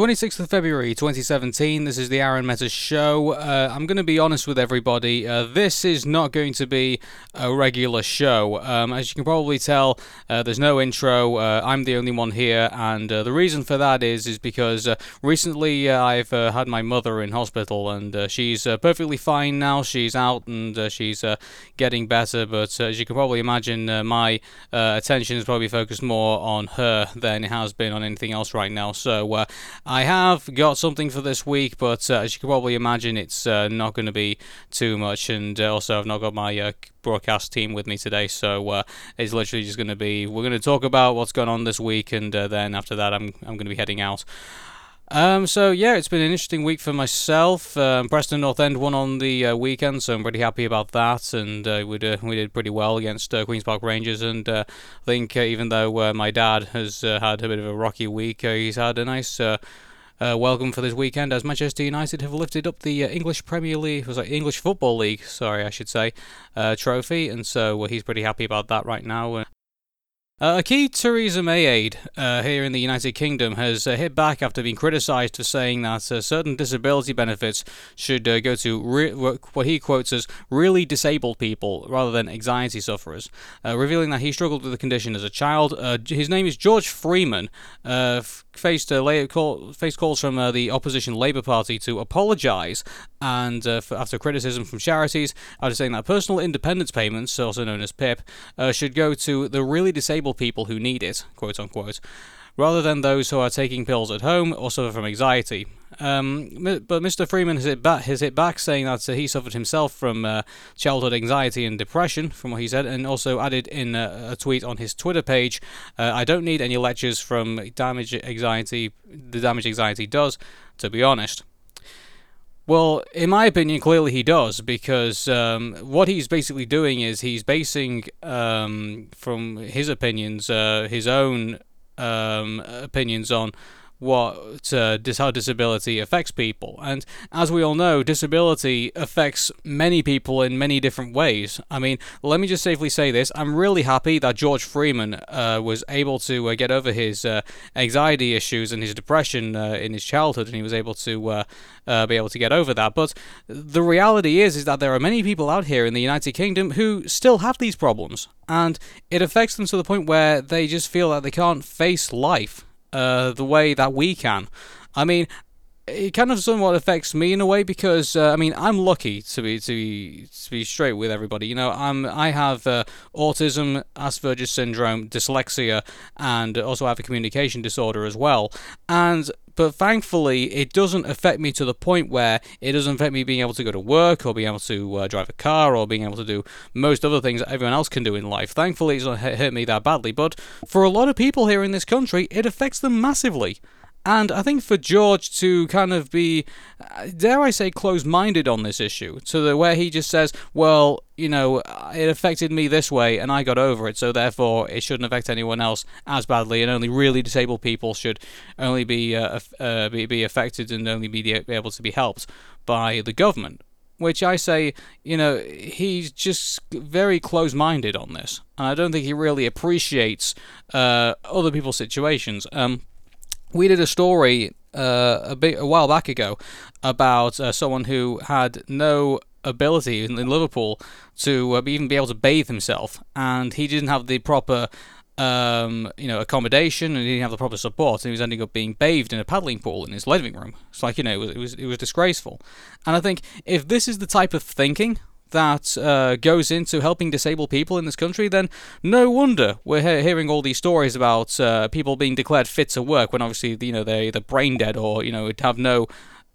26th of February 2017. This is the Arun Meta Show. Uh, I'm going to be honest with everybody. Uh, this is not going to be a regular show. Um, as you can probably tell, uh, there's no intro. Uh, I'm the only one here, and uh, the reason for that is is because uh, recently I've had my mother in hospital, and she's perfectly fine now. She's out and she's getting better. But as you can probably imagine, my attention is probably focused more on her than it has been on anything else right now. So I have got something for this week, but uh, as you can probably imagine, it's uh, not going to be too much. And uh, also, I've not got my uh, broadcast team with me today, so uh, it's literally just going to be we're going to talk about what's going on this week, and then after that, I'm I'm going to be heading out. Um, so yeah, it's been an interesting week for myself. Um, Preston North End won on the uh, weekend, so I'm pretty happy about that. And uh, we did we did pretty well against uh, Queens Park Rangers. And uh, I think uh, even though uh, my dad has had a bit of a rocky week, he's had a nice. welcome for this weekend as Manchester United have lifted up the English Premier League, was like English Football League, sorry, I should say, trophy, and so he's pretty happy about that right now. Uh, a key Theresa May aide uh, here in the United Kingdom has uh, hit back after being criticised for saying that uh, certain disability benefits should uh, go to re- what he quotes as really disabled people rather than anxiety sufferers, uh, revealing that he struggled with the condition as a child. his name is George Freeman. Faced uh, call, faced calls from uh, the opposition Labour Party to apologise and uh, for, after criticism from charities after saying that personal independence payments, also known as PIP, should go to the really disabled people who need it, quote unquote, rather than those who are taking pills at home or suffer from anxiety. Um, but Mr. Freeman has hit, back, has hit back, saying that uh, he suffered himself from uh, childhood anxiety and depression, from what he said, and also added in a, a tweet on his Twitter page uh, I don't need any lectures from damage anxiety, the damage anxiety does, to be honest. Well, in my opinion, clearly he does because um, what he's basically doing is he's basing, um, from his opinions, uh, his own um, opinions on what uh, how disability affects people. And as we all know, disability affects many people in many different ways. I mean, let me just safely say this: I'm really happy that George Freeman uh, was able to uh, get over his uh, anxiety issues and his depression uh, in his childhood, and he was able to uh, be able to get over that. But the reality is, is that there are many people out here in the United Kingdom who still have these problems, and it affects them to the point where they just feel that they can't face life uh, the way that we can. I mean, it kind of somewhat affects me in a way because uh, I mean I'm lucky to be to be to be straight with everybody. You know, I'm I have uh, autism, Asperger's syndrome, dyslexia, and also have a communication disorder as well. And but thankfully, it doesn't affect me to the point where it doesn't affect me being able to go to work or being able to uh, drive a car or being able to do most other things that everyone else can do in life. Thankfully, it doesn't hurt me that badly. But for a lot of people here in this country, it affects them massively. And I think for George to kind of be, dare I say, close minded on this issue, to the where he just says, well, you know, it affected me this way and I got over it, so therefore it shouldn't affect anyone else as badly, and only really disabled people should only be, uh, uh, be, be affected and only be, be able to be helped by the government. Which I say, you know, he's just very close minded on this. And I don't think he really appreciates uh, other people's situations. Um, we did a story uh, a bit a while back ago about uh, someone who had no ability in, in Liverpool to uh, even be able to bathe himself, and he didn't have the proper. Um, you know, accommodation, and he didn't have the proper support, and he was ending up being bathed in a paddling pool in his living room. It's like you know, it was, it was it was disgraceful. And I think if this is the type of thinking that uh, goes into helping disabled people in this country, then no wonder we're he- hearing all these stories about uh, people being declared fit to work when obviously you know they're either brain dead or you know have no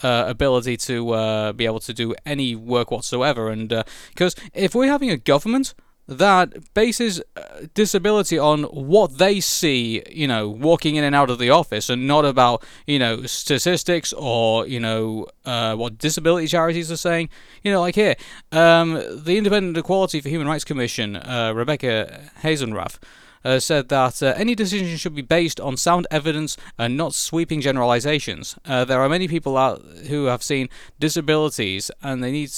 uh, ability to uh, be able to do any work whatsoever. And because uh, if we're having a government that bases uh, disability on what they see, you know, walking in and out of the office, and not about, you know, statistics or, you know, uh, what disability charities are saying. You know, like here, um, the Independent Equality for Human Rights Commission, uh, Rebecca Hilsenrath, uh, said that uh, any decision should be based on sound evidence and not sweeping generalizations. Uh, there are many people out who have seen disabilities and they need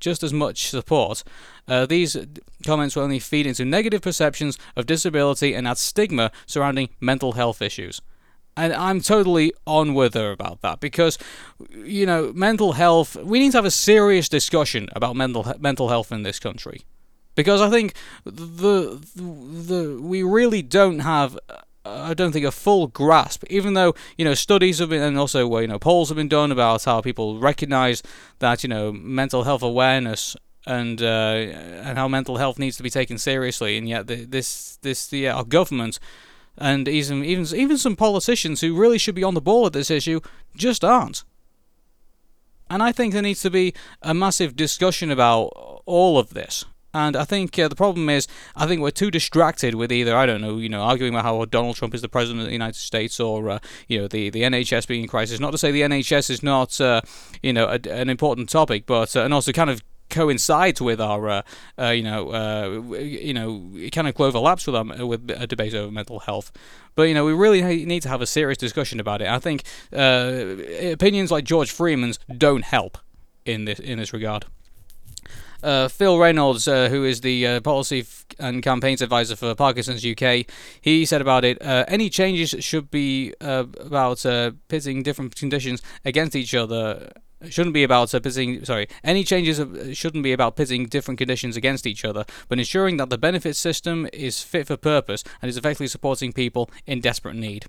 just as much support. Uh, these comments will only feed into negative perceptions of disability and add stigma surrounding mental health issues. And I'm totally on with her about that because, you know, mental health. We need to have a serious discussion about mental mental health in this country, because I think the the, the we really don't have. I don't think a full grasp, even though you know studies have been and also you know polls have been done about how people recognise that you know mental health awareness and uh, and how mental health needs to be taken seriously, and yet the, this this the our government and even even even some politicians who really should be on the ball at this issue just aren't. And I think there needs to be a massive discussion about all of this. And I think uh, the problem is, I think we're too distracted with either I don't know, you know, arguing about how Donald Trump is the president of the United States, or uh, you know, the the NHS being in crisis. Not to say the NHS is not, uh, you know, a, an important topic, but uh, and also kind of coincides with our, uh, uh, you know, you know, it kind of overlaps with our, with a debate over mental health. But you know, we really need to have a serious discussion about it. I think opinions like George Freeman's don't help in this in this regard. Uh, Phil Reynolds, uh, who is the uh, policy f- and campaigns advisor for Parkinson's UK, he said about it: uh, any changes should be uh, about pitting different conditions against each other shouldn't be about uh, pitting. Sorry, any changes shouldn't be about pitting different conditions against each other, but ensuring that the benefit system is fit for purpose and is effectively supporting people in desperate need.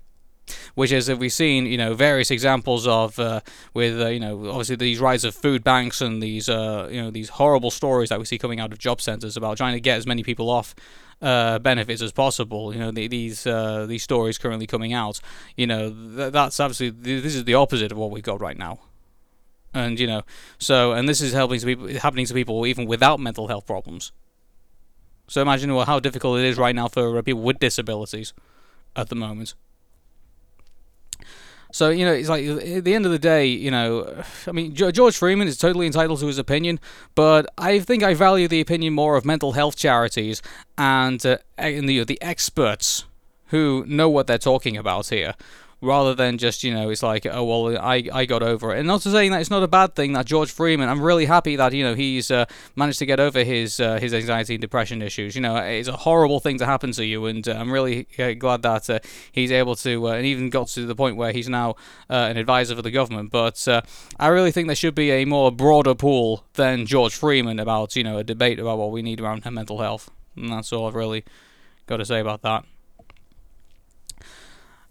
Which is, that we've seen, you know, various examples of, uh, with, uh, you know, obviously these rise of food banks and these, uh, you know, these horrible stories that we see coming out of job centres about trying to get as many people off uh, benefits as possible. You know, the, these uh, these stories currently coming out. You know, th- that's obviously this is the opposite of what we've got right now and you know, so and this is helping to people, happening to people even without mental health problems. So imagine well, how difficult it is right now for uh, people with disabilities at the moment. So you know, it's like at the end of the day, you know, I mean, George Freeman is totally entitled to his opinion, but I think I value the opinion more of mental health charities and uh, and the the experts who know what they're talking about here rather than just you know it's like oh well I, I got over it. And not to saying that it's not a bad thing that George Freeman I'm really happy that you know he's uh, managed to get over his uh, his anxiety and depression issues. You know it's a horrible thing to happen to you and uh, I'm really uh, glad that uh, he's able to uh, and even got to the point where he's now an advisor for the government. But I really think there should be a more broader pool than George Freeman about you know a debate about what we need around mental health. And that's all I've really got to say about that.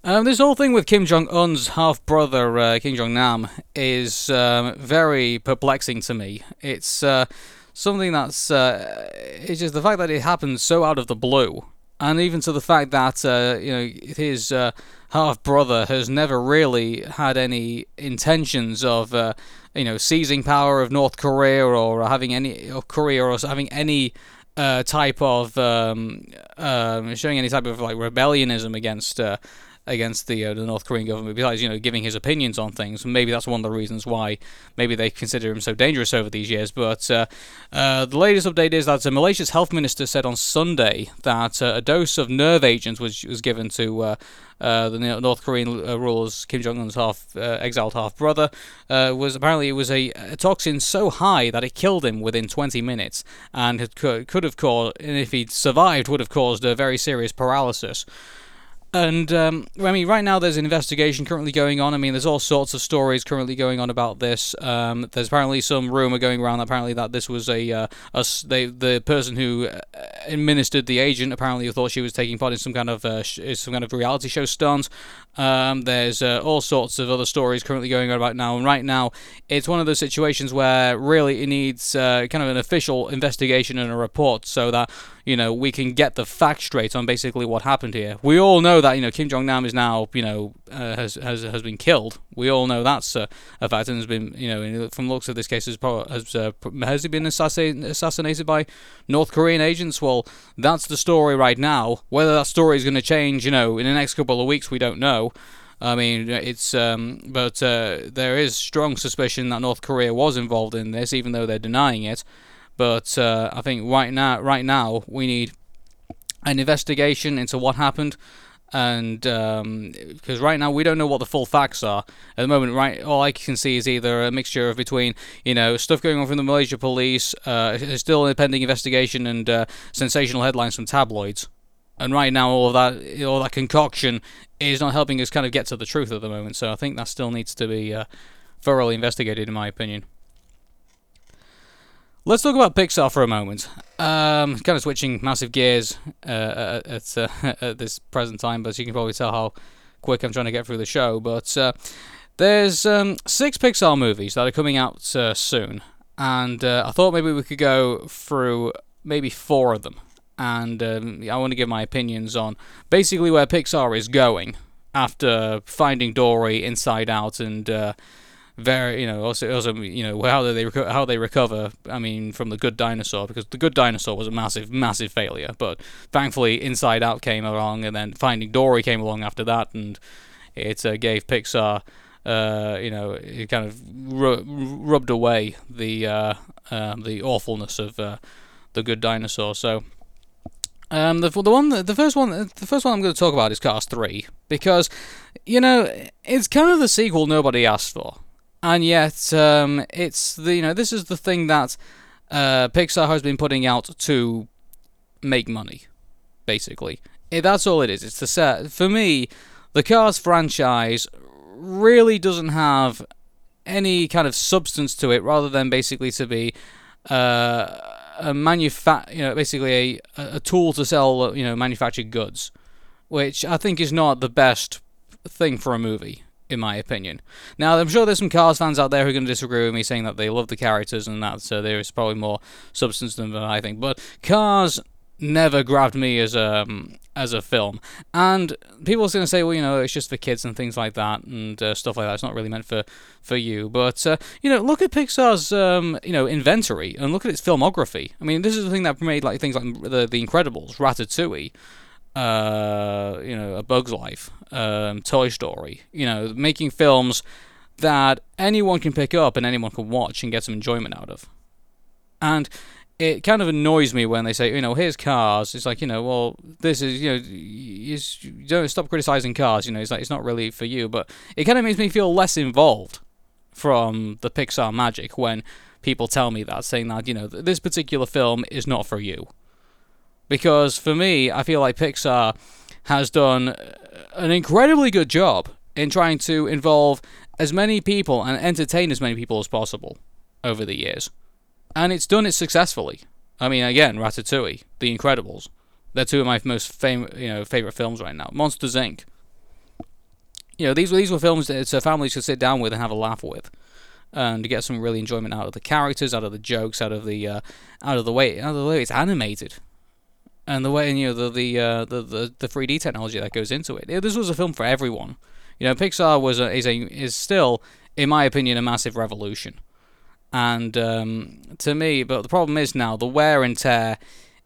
Um, this whole thing with Kim Jong Un's half brother, uh, Kim Jong Nam, is um, very perplexing to me. It's uh, something that's. Uh, it's just the fact that it happened so out of the blue, and even to the fact that uh, you know his uh, half brother has never really had any intentions of uh, you know seizing power of North Korea or having any or Korea or having any. type of um, um, showing any type of like rebellionism against against the uh, the North Korean government. Besides, you know, giving his opinions on things, maybe that's one of the reasons why maybe they consider him so dangerous over these years. But uh, uh, the latest update is that uh, Malaysia's health minister said on Sunday that uh, a dose of nerve agent was was given to. Uh, the North Korean ruler's Kim Jong Un's half exiled half brother was apparently it was a, a, toxin so high that it killed him within 20 minutes, and could, could have caused, and if he'd survived, would have caused a very serious paralysis. And um, I mean, right now there's an investigation currently going on. I mean, there's all sorts of stories currently going on about this. Um, there's apparently some rumor going around apparently that this was a, uh, a they, the person who uh, administered the agent apparently thought she was taking part in some kind of uh, some kind of reality show stunt. Um, there's uh, all sorts of other stories currently going on about now. And right now, it's one of those situations where really it needs uh, kind of an official investigation and a report so that you know, we can get the facts straight on basically what happened here. We all know that you know Kim Jong Nam is now you know uh, has has has been killed. We all know that's a fact and has been you know from looks of this case has has, uh, has he been assassinated by North Korean agents? Well, that's the story right now. Whether that story is going to change, you know, in the next couple of weeks, we don't know. I mean, it's um, but uh, there is strong suspicion that North Korea was involved in this, even though they're denying it. But uh, I think right now, right now, we need an investigation into what happened, and because um, right now we don't know what the full facts are at the moment. Right, all I can see is either a mixture of between you know stuff going on from the Malaysia police, uh, still a pending investigation, and uh, sensational headlines from tabloids. And right now, all that, all that concoction is not helping us kind of get to the truth at the moment. So I think that still needs to be uh, thoroughly investigated, in my opinion. Let's talk about Pixar for a moment. Um, kind of switching massive gears uh, at, uh, at this present time, but you can probably tell how quick I'm trying to get through the show. But uh, there's um, six Pixar movies that are coming out uh, soon, and uh, I thought maybe we could go through maybe four of them. And um, I want to give my opinions on basically where Pixar is going after Finding Dory, Inside Out, and uh, very you know also also you know how they reco- how they recover I mean from the Good Dinosaur because the Good Dinosaur was a massive massive failure but thankfully Inside Out came along and then Finding Dory came along after that and it uh, gave Pixar uh, you know it kind of ru- rubbed away the uh, um, the awfulness of uh, the Good Dinosaur. So um, the the one the first one the first one I'm going to talk about is Cars 3 because you know it's kind of the sequel nobody asked for and yet um, it's the you know this is the thing that uh, Pixar has been putting out to make money, basically. It, that's all it is. It's the set for me. The Cars franchise really doesn't have any kind of substance to it, rather than basically to be uh, a manufa- you know, basically a, a tool to sell you know manufactured goods, which I think is not the best thing for a movie in my opinion. Now, I'm sure there's some Cars fans out there who are going to disagree with me, saying that they love the characters and that, so there is probably more substance than I think. But Cars never grabbed me as a um, as a film, and people are going to say, well, you know, it's just for kids and things like that and uh, stuff like that. It's not really meant for for you. But uh, you know, look at Pixar's um, you know inventory and look at its filmography. I mean, this is the thing that made like things like the the Incredibles, Ratatouille uh, you know, A Bug's Life, um, Toy Story, you know, making films that anyone can pick up and anyone can watch and get some enjoyment out of. And it kind of annoys me when they say, you know, here's cars. It's like, you know, well, this is, you know, you, you don't stop criticizing cars. You know, it's like it's not really for you. But it kind of makes me feel less involved from the Pixar magic when people tell me that, saying that, you know, this particular film is not for you. Because for me, I feel like Pixar has done an incredibly good job in trying to involve as many people and entertain as many people as possible over the years. And it's done it successfully. I mean, again, Ratatouille, The Incredibles. They're two of my most fam- you know, favorite films right now. Monsters Inc. You know, these were these were films that families could sit down with and have a laugh with, and get some really enjoyment out of the characters, out of the jokes, out of the uh, out of the way out of the way it's animated and the way you know the the uh, the, the the 3D technology that goes into it. This was a film for everyone. You know, Pixar was a, is a is still, in my opinion, a massive revolution. And um, to me, but the problem is now the wear and tear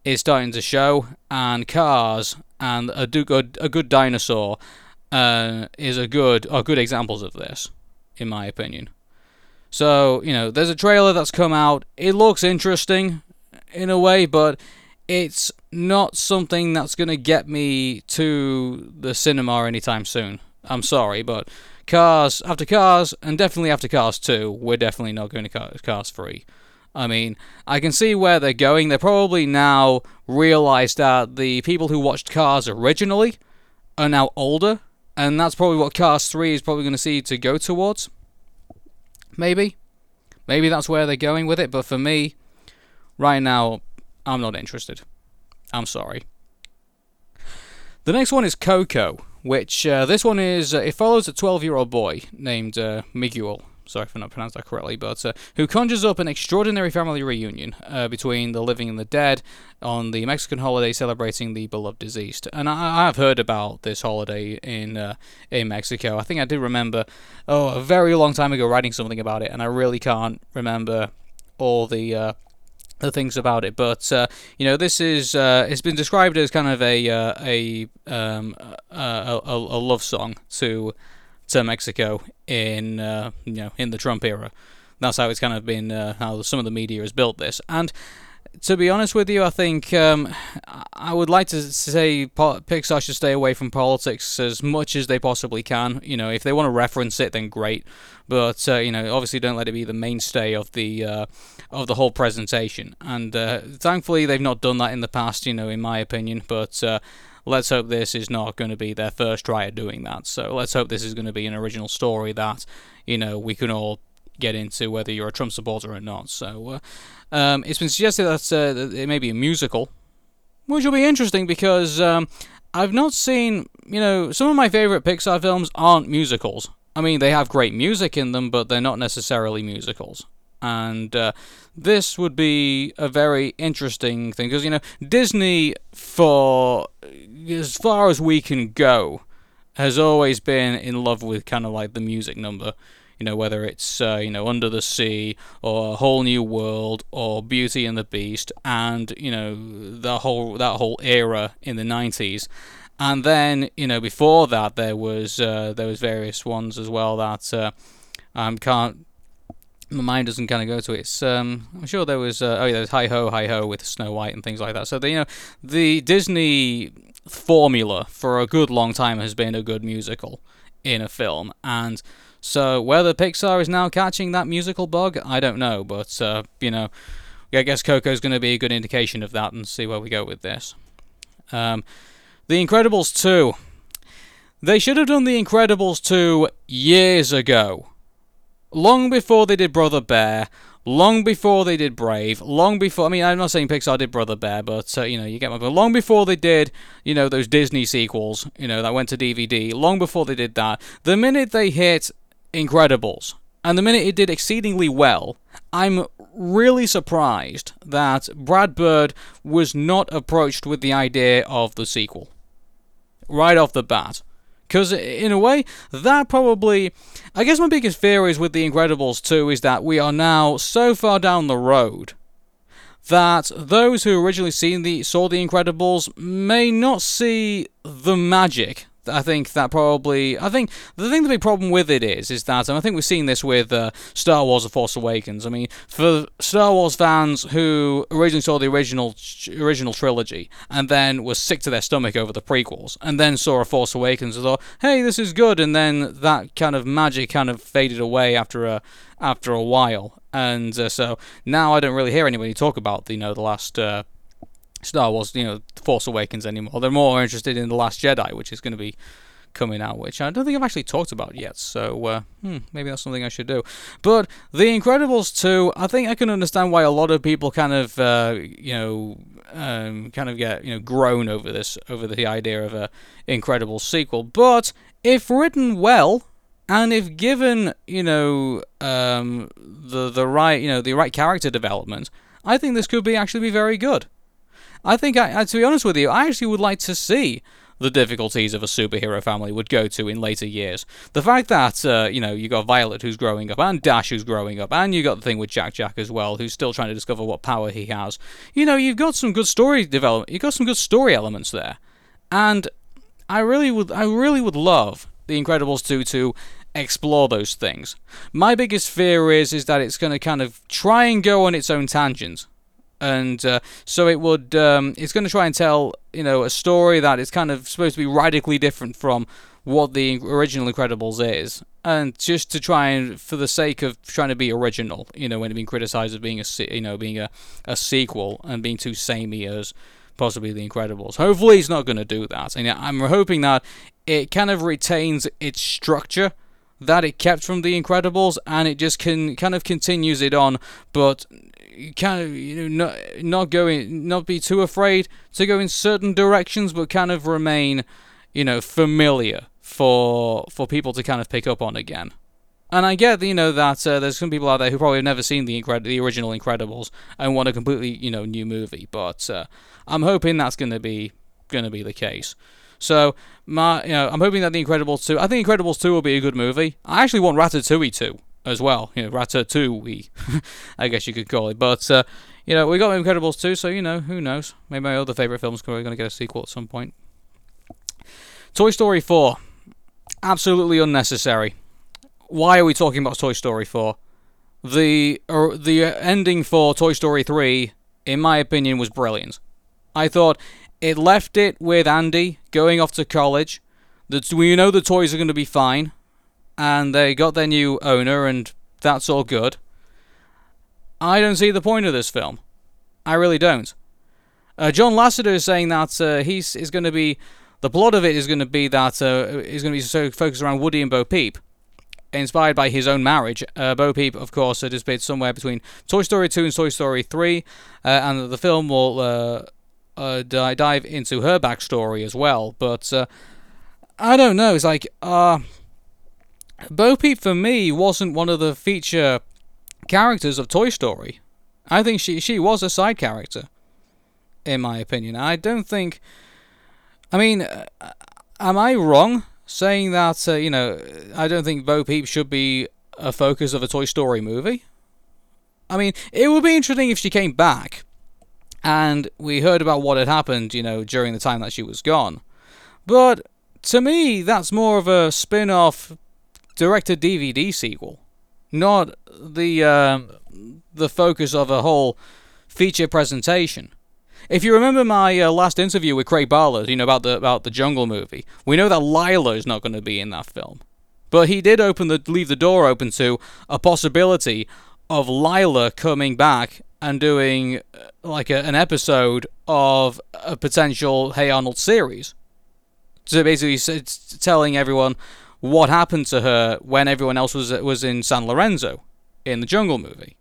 is starting to show, and Cars and a good a good dinosaur uh, is a good are good examples of this, in my opinion. So you know, there's a trailer that's come out. It looks interesting, in a way, but it's not something that's going to get me to the cinema anytime soon. I'm sorry, but Cars, after Cars, and definitely after Cars 2, we're definitely not going to Cars 3. I mean, I can see where they're going. They probably now realize that the people who watched Cars originally are now older, and that's probably what Cars 3 is probably going to see to go towards. Maybe. Maybe that's where they're going with it, but for me, right now, I'm not interested. I'm sorry. The next one is Coco, which uh, this one is uh, it follows a 12-year-old boy named uh, Miguel. Sorry if I'm not pronounced that correctly, but uh, who conjures up an extraordinary family reunion uh, between the living and the dead on the Mexican holiday celebrating the beloved deceased. And I, have heard about this holiday in uh, in Mexico. I think I did remember, oh, a very long time ago, writing something about it, and I really can't remember all the uh, the things about it. But uh, you know, this is uh, it's been described as kind of a uh, a, um, a, a, a love song to to Mexico in uh, you know in the Trump era. That's how it's kind of been uh, how some of the media has built this and to be honest with you, I think um, I would like to say Pixar should stay away from politics as much as they possibly can. You know, if they want to reference it, then great. But uh, you know, obviously, don't let it be the mainstay of the uh, of the whole presentation. And uh, thankfully, they've not done that in the past. You know, in my opinion. But uh, let's hope this is not going to be their first try at doing that. So let's hope this is going to be an original story that, you know, we can all get into whether you're a Trump supporter or not. So uh, um, it's been suggested that, uh, that it may be a musical, which will be interesting because um, I've not seen, you know, some of my favorite Pixar films aren't musicals. I mean, they have great music in them, but they're not necessarily musicals. And uh, this would be a very interesting thing because, you know, Disney, for as far as we can go, has always been in love with kind of like the music number you know whether it's uh, you know Under the Sea or A Whole New World or Beauty and the Beast and you know the whole that whole era in the 90s and then you know before that there was uh, there was various ones as well that uh, um can't my mind doesn't kind of go to it. It's, um, I'm sure there was uh, oh yeah, there's Hi Ho Hi Ho with Snow White and things like that. So the, you know the Disney formula for a good long time has been a good musical in a film, and so whether Pixar is now catching that musical bug, I don't know. But uh, you know, I guess Coco's going to be a good indication of that, and see where we go with this. Um, the Incredibles 2. They should have done The Incredibles 2 years ago. Long before they did Brother Bear, long before they did Brave, long before. I mean, I'm not saying Pixar did Brother Bear, but uh, you know, you get my point. Long before they did, you know, those Disney sequels, you know, that went to DVD. Long before they did that, the minute they hit Incredibles, and the minute it did exceedingly well, I'm really surprised that Brad Bird was not approached with the idea of the sequel right off the bat. Because, in a way, that probably. I guess my biggest fear is with The Incredibles 2 is that we are now so far down the road that those who originally seen the saw The Incredibles may not see the magic I think that probably I think the thing the big problem with it is is that and I think we've seen this with uh, Star Wars: The Force Awakens. I mean, for Star Wars fans who originally saw the original original trilogy and then were sick to their stomach over the prequels, and then saw a Force Awakens and thought, "Hey, this is good," and then that kind of magic kind of faded away after a after a while, and uh, so now I don't really hear anybody talk about the, you know the last. Uh, Star Wars, you know, Force Awakens anymore. They're more interested in The Last Jedi, which is going to be coming out, which I don't think I've actually talked about yet. So uh, hmm, maybe that's something I should do. But The Incredibles 2, I think I can understand why a lot of people kind of, uh, you know, um, kind of get you know groan over this, over the idea of a incredible sequel. But if written well. And if given, you know, um, the the right, you know, the right character development, I think this could be actually be very good. I think, I, to be honest with you, I actually would like to see the difficulties of a superhero family would go to in later years. The fact that, uh, you know, you got Violet who's growing up, and Dash who's growing up, and you got the thing with Jack Jack as well, who's still trying to discover what power he has. You know, you've got some good story development, you've got some good story elements there. And I really would, I really would love The Incredibles 2 to explore those things. My biggest fear is, is that it's going to kind of try and go on its own tangent and uh, so it would um, it's going to try and tell you know a story that is kind of supposed to be radically different from what the original Incredibles is, and just to try and for the sake of trying to be original, you know, when it being criticized as being a you know being a, a sequel and being too samey as possibly the Incredibles. Hopefully, he's not going to do that, and I'm hoping that it kind of retains its structure that it kept from the Incredibles, and it just can kind of continues it on, but kind of you know not not going not be too afraid to go in certain directions, but kind of remain you know familiar for for people to kind of pick up on again. And I get you know that uh, there's some people out there who probably have never seen the Incred- the original Incredibles and want a completely you know new movie, but uh, I'm hoping that's going to be going to be the case. So my you know I'm hoping that the Incredibles 2 I think Incredibles 2 will be a good movie. I actually want Ratatouille 2 as well. You know, Ratatouille, I guess you could call it. But uh, you know, we got Incredibles 2, so you know, who knows? Maybe my other favorite films are going to get a sequel at some point. Toy Story 4, absolutely unnecessary. Why are we talking about Toy Story 4? The the ending for Toy Story 3, in my opinion, was brilliant. I thought it left it with Andy going off to college. That we know the toys are going to be fine and they got their new owner, and that's all good. I don't see the point of this film. I really don't. Uh, John Lasseter is saying that uh, he's is going to be the plot of it is going to be that uh, is going to be so focused around Woody and Bo Peep, inspired by his own marriage. Uh, Bo Peep, of course, uh, displayed somewhere between Toy Story 2 and Toy Story 3, uh, and the film will uh, uh, dive into her backstory as well. But uh, I don't know. It's like uh, Bo Peep for me wasn't one of the feature characters of Toy Story. I think she she was a side character in my opinion. I don't think. I mean, uh, am I wrong saying that? Uh, you know, I don't think Bo Peep should be a focus of a Toy Story movie. I mean, it would be interesting if she came back, and we heard about what had happened. You know, during the time that she was gone. But to me, that's more of a spin-off, directed DVD sequel, not the um, the focus of a whole feature presentation. If you remember my uh, last interview with Craig Bartlett, you know about the about the Jungle movie, we know that Lila is not going to be in that film, but he did open the leave the door open to a possibility of Lila coming back and doing uh, like a, an episode of a potential Hey Arnold series. So basically, it's telling everyone what happened to her when everyone else was was in San Lorenzo in the Jungle movie.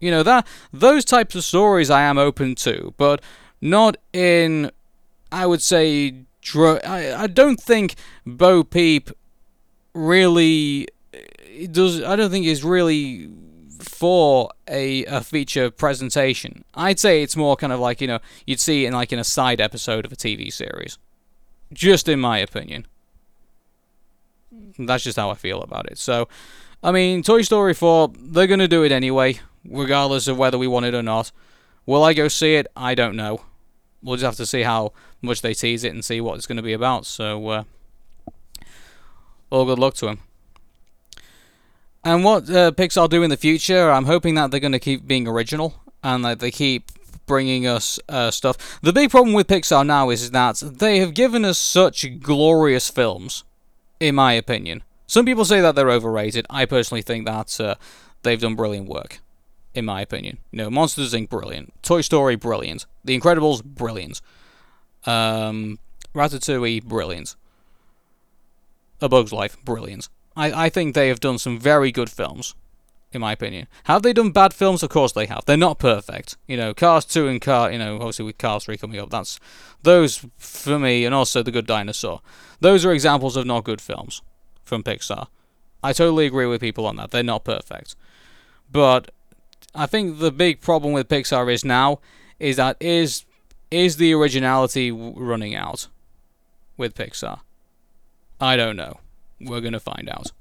You know that those types of stories I am open to, but not in I would say I, I don't think Bo Peep really does I don't think is really for a, a feature presentation. I'd say it's more kind of like, you know, you'd see in like in a side episode of a TV series. Just in my opinion. That's just how I feel about it. So, I mean, Toy Story 4, they're going to do it anyway regardless of whether we want it or not. Will I go see it? I don't know. We'll just have to see how much they tease it and see what it's going to be about. So, uh, all good luck to him. And what uh, Pixar do in the future, I'm hoping that they're going to keep being original and that they keep bringing us uh, stuff. The big problem with Pixar now is that they have given us such glorious films, in my opinion. Some people say that they're overrated. I personally think that uh, they've done brilliant work in my opinion. You know, Monsters Inc. brilliant, Toy Story brilliant, The Incredibles brilliant, um, Ratatouille brilliant, A Bug's Life brilliant. I I think they have done some very good films, in my opinion. Have they done bad films? Of course they have. They're not perfect. You know, Cars two and Car, you know, obviously with Cars three coming up, that's those for me, and also The Good Dinosaur. Those are examples of not good films from Pixar. I totally agree with people on that. They're not perfect. But I think the big problem with Pixar is now is that is is the originality running out with Pixar? I don't know. We're going to find out.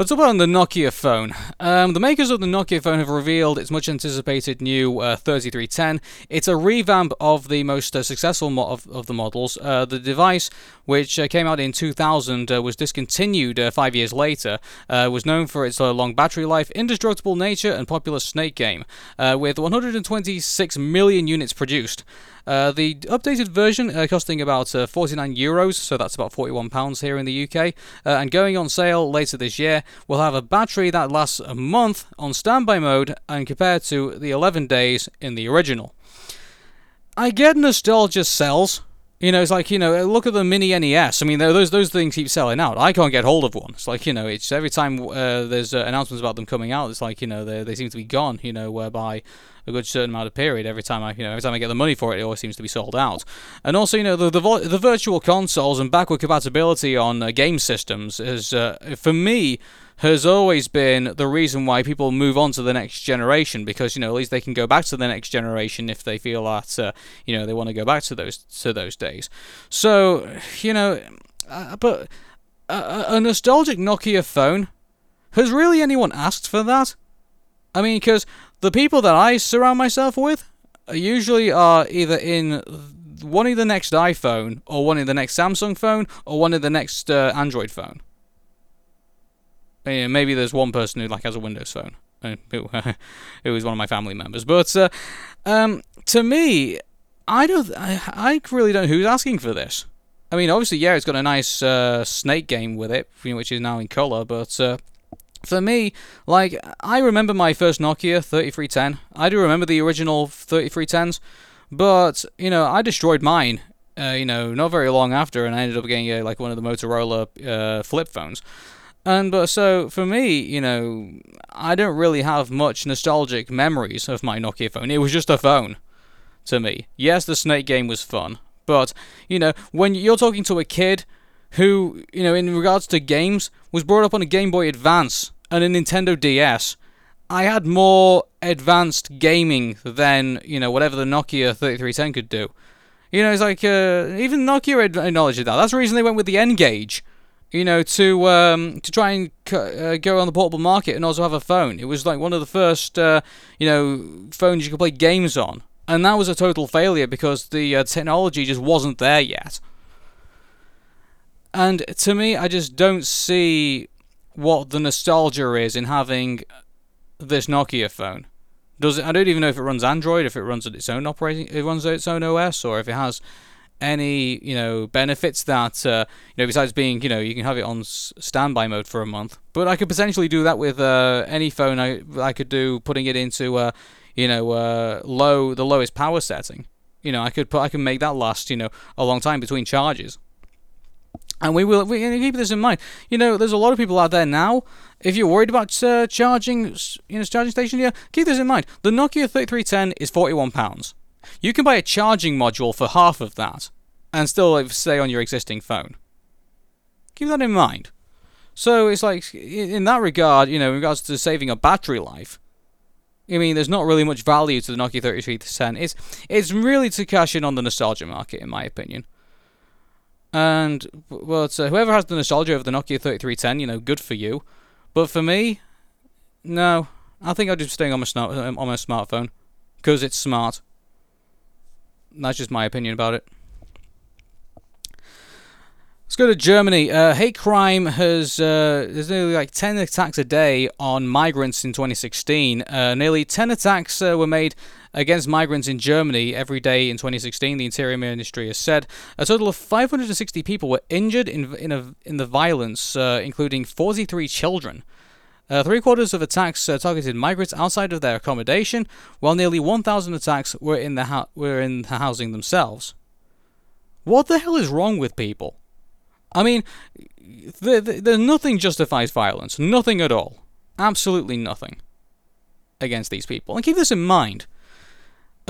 Let's talk about the Nokia phone. Um, the makers of the Nokia phone have revealed its much anticipated new uh, 3310. It's a revamp of the most uh, successful mo- of, of, the models. Uh, the device, which uh, came out in 2000, uh, was discontinued uh, five years later, was known for its long battery life, indestructible nature, and popular Snake game, with 126 million units produced. Uh, the updated version uh, costing about uh, 49 euros, so that's about 41 pounds here in the UK, uh, and going on sale later this year, will have a battery that lasts a month on standby mode and compared to the 11 days in the original. I get nostalgia sells. You know, it's like you know, look at the mini NES. I mean, those those things keep selling out. I can't get hold of one. It's like you know, it's every time uh, there's uh, announcements about them coming out, it's like you know, they they seem to be gone. You know, whereby a good certain amount of period. Every time I, you know, every time I get the money for it, it always seems to be sold out. And also, you know, the the, the virtual consoles and backward compatibility on uh, game systems is, uh, for me, has always been the reason why people move on to the next generation because you know at least they can go back to the next generation if they feel that uh, you know they want to go back to those to those days. So you know, uh, but a, a nostalgic Nokia phone has really anyone asked for that? I mean, because the people that I surround myself with usually are either in one of the next iPhone, or one of the next Samsung phone, or one of the next uh, Android phone. maybe there's one person who like has a Windows phone. It was one of my family members, but uh, um, to me, I don't. I, I really don't know who's asking for this. I mean, obviously, yeah, it's got a nice uh, Snake game with it, which is now in color, but uh, for me, like I remember my first Nokia 3310. I do remember the original 3310s, but you know I destroyed mine. Uh, you know, not very long after, and I ended up getting a, like one of the Motorola uh, flip phones. And but so for me, you know, I don't really have much nostalgic memories of my Nokia phone. It was just a phone to me. Yes, the Snake game was fun, but you know, when you're talking to a kid who, you know, in regards to games, was brought up on a Game Boy Advance and a Nintendo DS. I had more advanced gaming than, you know, whatever the Nokia 3310 could do. You know, it's like, uh, even Nokia acknowledged that. That's the reason they went with the N-Gage, you know, to um, to try and uh, go on the portable market and also have a phone. It was like one of the first, uh, you know, phones you could play games on. And that was a total failure because the uh, technology just wasn't there yet. And to me, I just don't see what the nostalgia is in having this Nokia phone. Does it, I don't even know if it runs Android, if it runs its own operating, it runs its own OS, or if it has any you know benefits that uh, you know besides being you know you can have it on standby mode for a month. But I could potentially do that with uh, any phone. I I could do putting it into uh, you know uh, low the lowest power setting. You know I could put I can make that last you know a long time between charges. And we will we keep this in mind. You know, there's a lot of people out there now. If you're worried about uh, charging, you know, charging station, yeah, keep this in mind. The Nokia 3310 is 41 pounds. You can buy a charging module for half of that, and still stay on your existing phone. Keep that in mind. So it's like, in that regard, you know, in regards to saving a battery life, I mean, there's not really much value to the Nokia 3310. It's it's really to cash in on the nostalgia market, in my opinion. And well, so whoever has the nostalgia of the Nokia 3310, you know, good for you. But for me, no. I think I'll just staying on my smart on my smartphone because it's smart. That's just my opinion about it. Let's go to Germany. Uh, hate crime has uh, there's nearly like 10 attacks a day on migrants in 2016. Uh, nearly 10 attacks uh, were made against migrants in Germany every day in 2016, the Interior Ministry has said. A total of 560 people were injured in, in, a, in the violence, uh, including 43 children. Uh, three quarters of attacks uh, targeted migrants outside of their accommodation, while nearly 1,000 attacks were in the were in the housing themselves. What the hell is wrong with people? I mean, th- th- there's nothing justifies violence, nothing at all, absolutely nothing against these people. And keep this in mind: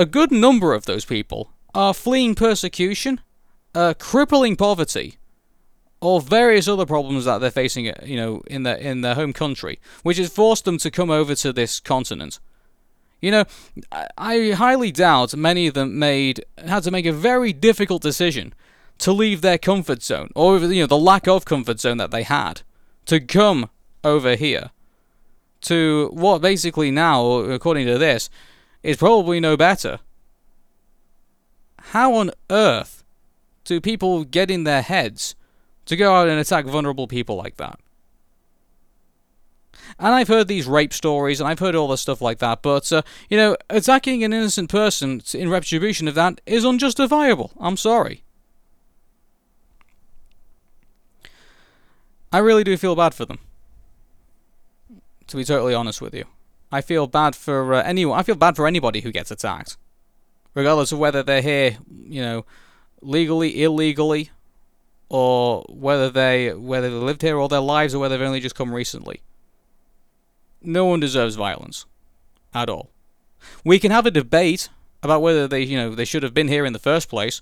a good number of those people are fleeing persecution, uh, crippling poverty, or various other problems that they're facing, uh, you know, in their in their home country, which has forced them to come over to this continent. You know, I highly doubt many of them made had to make a very difficult decision to leave their comfort zone, or you know, the lack of comfort zone that they had, to come over here to what basically now, according to this, is probably no better. How on earth do people get in their heads to go out and attack vulnerable people like that? And I've heard these rape stories, and I've heard all this stuff like that, but, uh, you know, attacking an innocent person in retribution of that is unjustifiable. I'm sorry. I really do feel bad for them. To be totally honest with you. I feel bad for uh, anyone. I feel bad for anybody who gets attacked, regardless of whether they're here, you know, legally, illegally, or whether they whether they lived here all their lives or whether they've only just come recently. No one deserves violence, at all. We can have a debate about whether they, you know, they should have been here in the first place.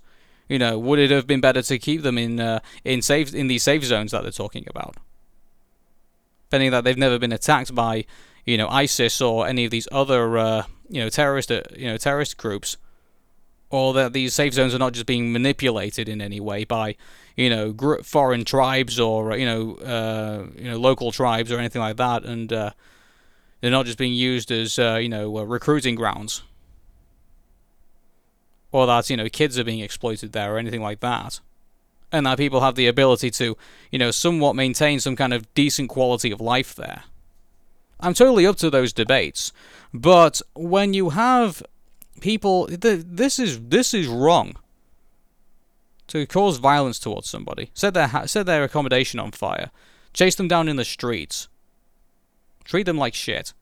You know, would it have been better to keep them in uh, in safe in these safe zones that they're talking about? Depending that they've never been attacked by you know ISIS or any of these other uh, you know terrorist uh, you know terrorist groups, or that these safe zones are not just being manipulated in any way by you know gr- foreign tribes or you know uh, you know local tribes or anything like that, and uh, they're not just being used as uh, you know uh, recruiting grounds, or that you know kids are being exploited there or anything like that and that people have the ability to, you know, somewhat maintain some kind of decent quality of life there. I'm totally up to those debates, but when you have people, this is this is wrong. To cause violence towards somebody, set their set their accommodation on fire, chase them down in the streets, treat them like shit.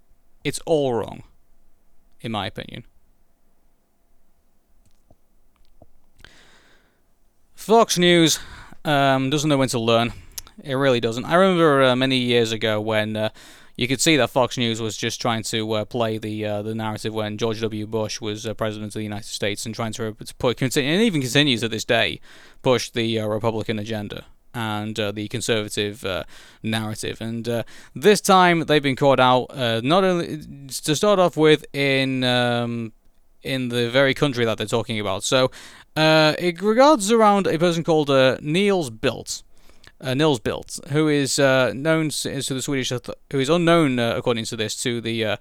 It's all wrong, in my opinion. Fox News um, doesn't know when to learn. It really doesn't. I remember uh, many years ago when uh, you could see that Fox News was just trying to uh, play the uh, the narrative when George W. Bush was uh, president of the United States and trying to, to put and even continues to this day push the uh, Republican agenda and uh, the conservative uh, narrative. And uh, this time they've been caught out, uh, not only to start off with in um, in the very country that they're talking about. So it regards around a person called Niels Bildt uh, Nils Bildt, who is uh, known to the Swedish, who is unknown uh, according to this to the uh,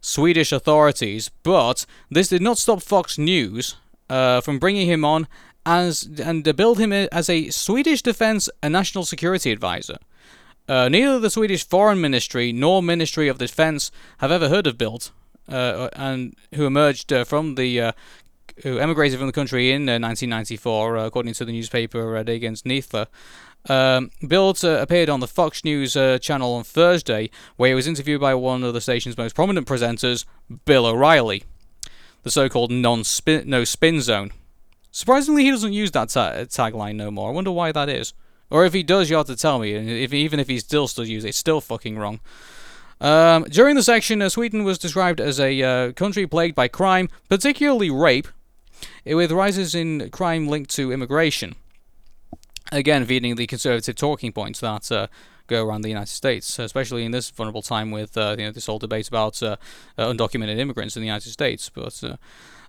Swedish authorities. But this did not stop Fox News uh, from bringing him on as and to build him as a Swedish defense and national security advisor. Uh, neither the Swedish Foreign Ministry nor Ministry of Defense have ever heard of Bildt, and who emerged from the who emigrated from the country in 1994, according to the newspaper uh, Dagens Nyheter. Um, Bildt uh, appeared on the Fox News uh, channel on Thursday, where he was interviewed by one of the station's most prominent presenters, Bill O'Reilly, the so-called non-spin, no spin zone. Surprisingly, he doesn't use that ta- tagline no more. I wonder why that is. Or if he does, you have to tell me. And if even if he still still uses it, it's still fucking wrong. Um, during the section, uh, Sweden was described as a uh, country plagued by crime, particularly rape, with rises in crime linked to immigration again feeding the conservative talking points that uh, go around the United States, especially in this vulnerable time with uh, you know this whole debate about uh, undocumented immigrants in the United States. But uh,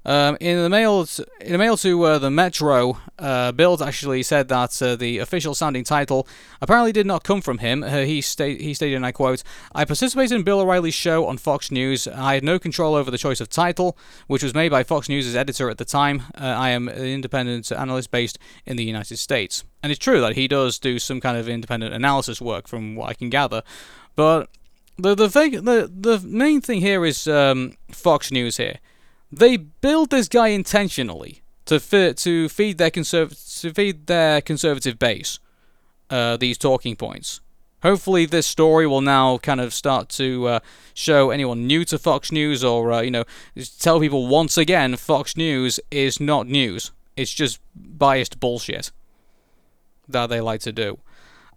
um, in the mail, t- in a mail to uh, the Metro, uh, Bildt actually said that uh, the official sounding title apparently did not come from him. Uh, he, sta- he stated, and I quote, "I participated in Bill O'Reilly's show on Fox News. I had no control over the choice of title, which was made by Fox News' editor at the time. Uh, I am an independent analyst based in the United States." And it's true that he does do some kind of independent analysis work, from what I can gather, but. The the the the main thing here is um, Fox News here they build this guy intentionally to fit, to feed their conserv- to feed their conservative base uh, these talking points. Hopefully, this story will now kind of start to uh, show anyone new to Fox News, or uh, you know, tell people once again Fox News is not news. It's just biased bullshit that they like to do.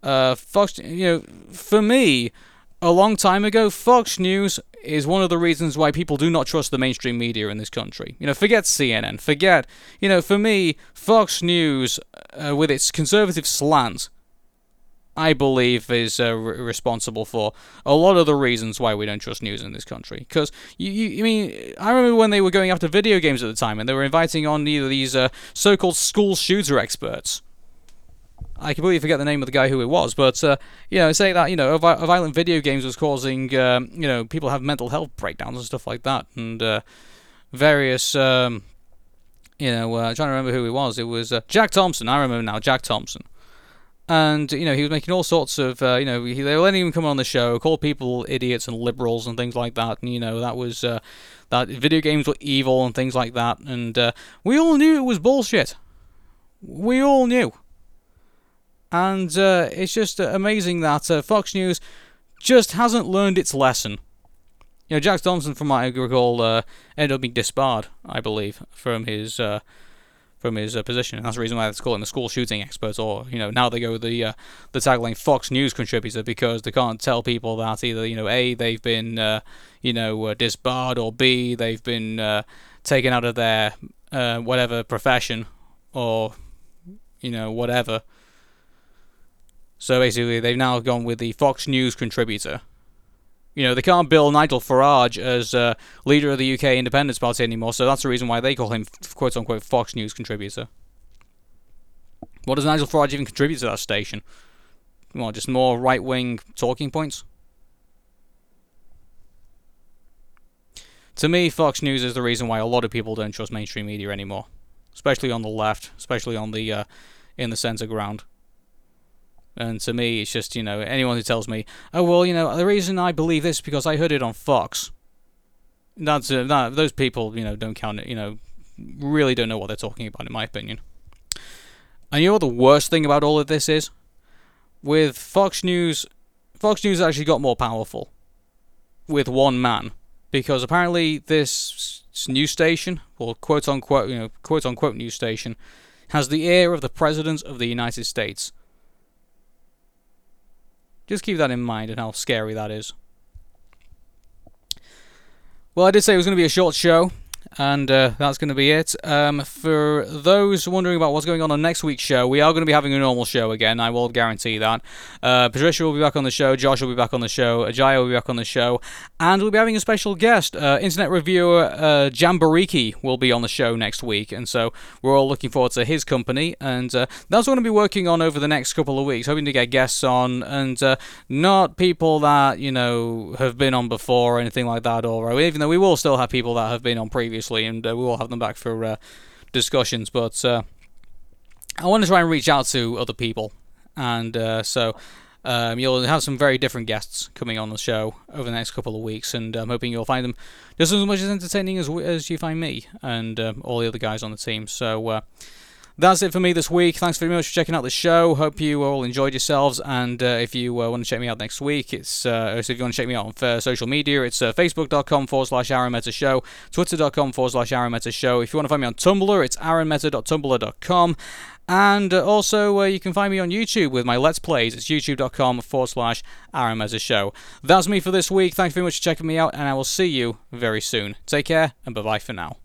Uh, Fox, you know, for me, a long time ago, Fox News is one of the reasons why people do not trust the mainstream media in this country. You know, forget CNN, forget, you know, for me, Fox News, uh, with its conservative slant, I believe is uh, responsible for a lot of the reasons why we don't trust news in this country. Because you, you, I mean, I remember when they were going after video games at the time, and they were inviting on either these uh, so-called school shooter experts I completely forget the name of the guy who it was, but uh, you know, saying that you know, violent video games was causing um, you know people have mental health breakdowns and stuff like that, and uh, various um, you know, uh, I'm trying to remember who he was. It was uh, Jack Thompson. I remember now, Jack Thompson. And you know he was making all sorts of uh, you know he, they were letting him come on the show, call people idiots and liberals and things like that. And you know that was uh, that video games were evil and things like that. And we all knew it was bullshit. We all knew. And uh, it's just amazing that uh, Fox News just hasn't learned its lesson. You know, Jack Thompson, from what I recall, uh, ended up being disbarred, I believe, from his uh, from his uh, position, and that's the reason why they call him a school shooting expert. Or you know, now they go with the uh, the tagline Fox News contributor because they can't tell people that either you know a they've been you know disbarred or b they've been taken out of their whatever profession or you know whatever so basically, they've now gone with the Fox News contributor. You know, they can't bill Nigel Farage as uh, leader of the UK Independence Party anymore, so that's the reason why they call him quote unquote Fox News contributor. What does Nigel Farage even contribute to that station? Well, just more right wing talking points? To me, Fox News is the reason why a lot of people don't trust mainstream media anymore, especially on the left, especially on the uh, in the centre ground. And to me, it's just, you know, anyone who tells me, oh, well, you know, the reason I believe this is because I heard it on Fox. That's, uh, that, those people, you know, don't count it, you know, really don't know what they're talking about, in my opinion. And you know what the worst thing about all of this is? With Fox News, Fox News actually got more powerful. with one man because apparently this news station, or quote unquote, you know, quote unquote news station, has the ear of the President of the United States. Just keep that in mind and how scary that is. Well, I did say it was going to be a short show and uh, that's going to be it. Um, for those wondering about what's going on on next week's show, we are going to be having a normal show again. I will guarantee that. Uh, Patricia will be back on the show. Josh will be back on the show. Ajay will be back on the show, and we'll be having a special guest. Uh, Internet reviewer uh, Jambariki will be on the show next week, and so we're all looking forward to his company. And uh, that's what I'm going to be working on over the next couple of weeks, hoping to get guests on, and uh, not people that you know have been on before or anything like that. Or even though we will still have people that have been on previously previously, and uh, we will have them back for uh, discussions. But uh, I want to try and reach out to other people, and so um, you'll have some very different guests coming on the show over the next couple of weeks, and I'm hoping you'll find them just as much as entertaining as as you find me and um, all the other guys on the team. So. That's it for me this week. Thanks very much for checking out the show. Hope you all enjoyed yourselves. And uh, if you uh, want to check me out next week, it's uh, so if you want to check me out on uh, social media, it's uh, facebook.com forward slash Arun Show, twitter.com forward slash Arun Show. If you want to find me on Tumblr, it's aaronmeta.tumblr.com. And uh, also, uh, you can find me on YouTube with my Let's Plays. It's youtube.com forward slash Arun Show. That's me for this week. Thanks very much for checking me out, and I will see you very soon. Take care, and bye bye for now.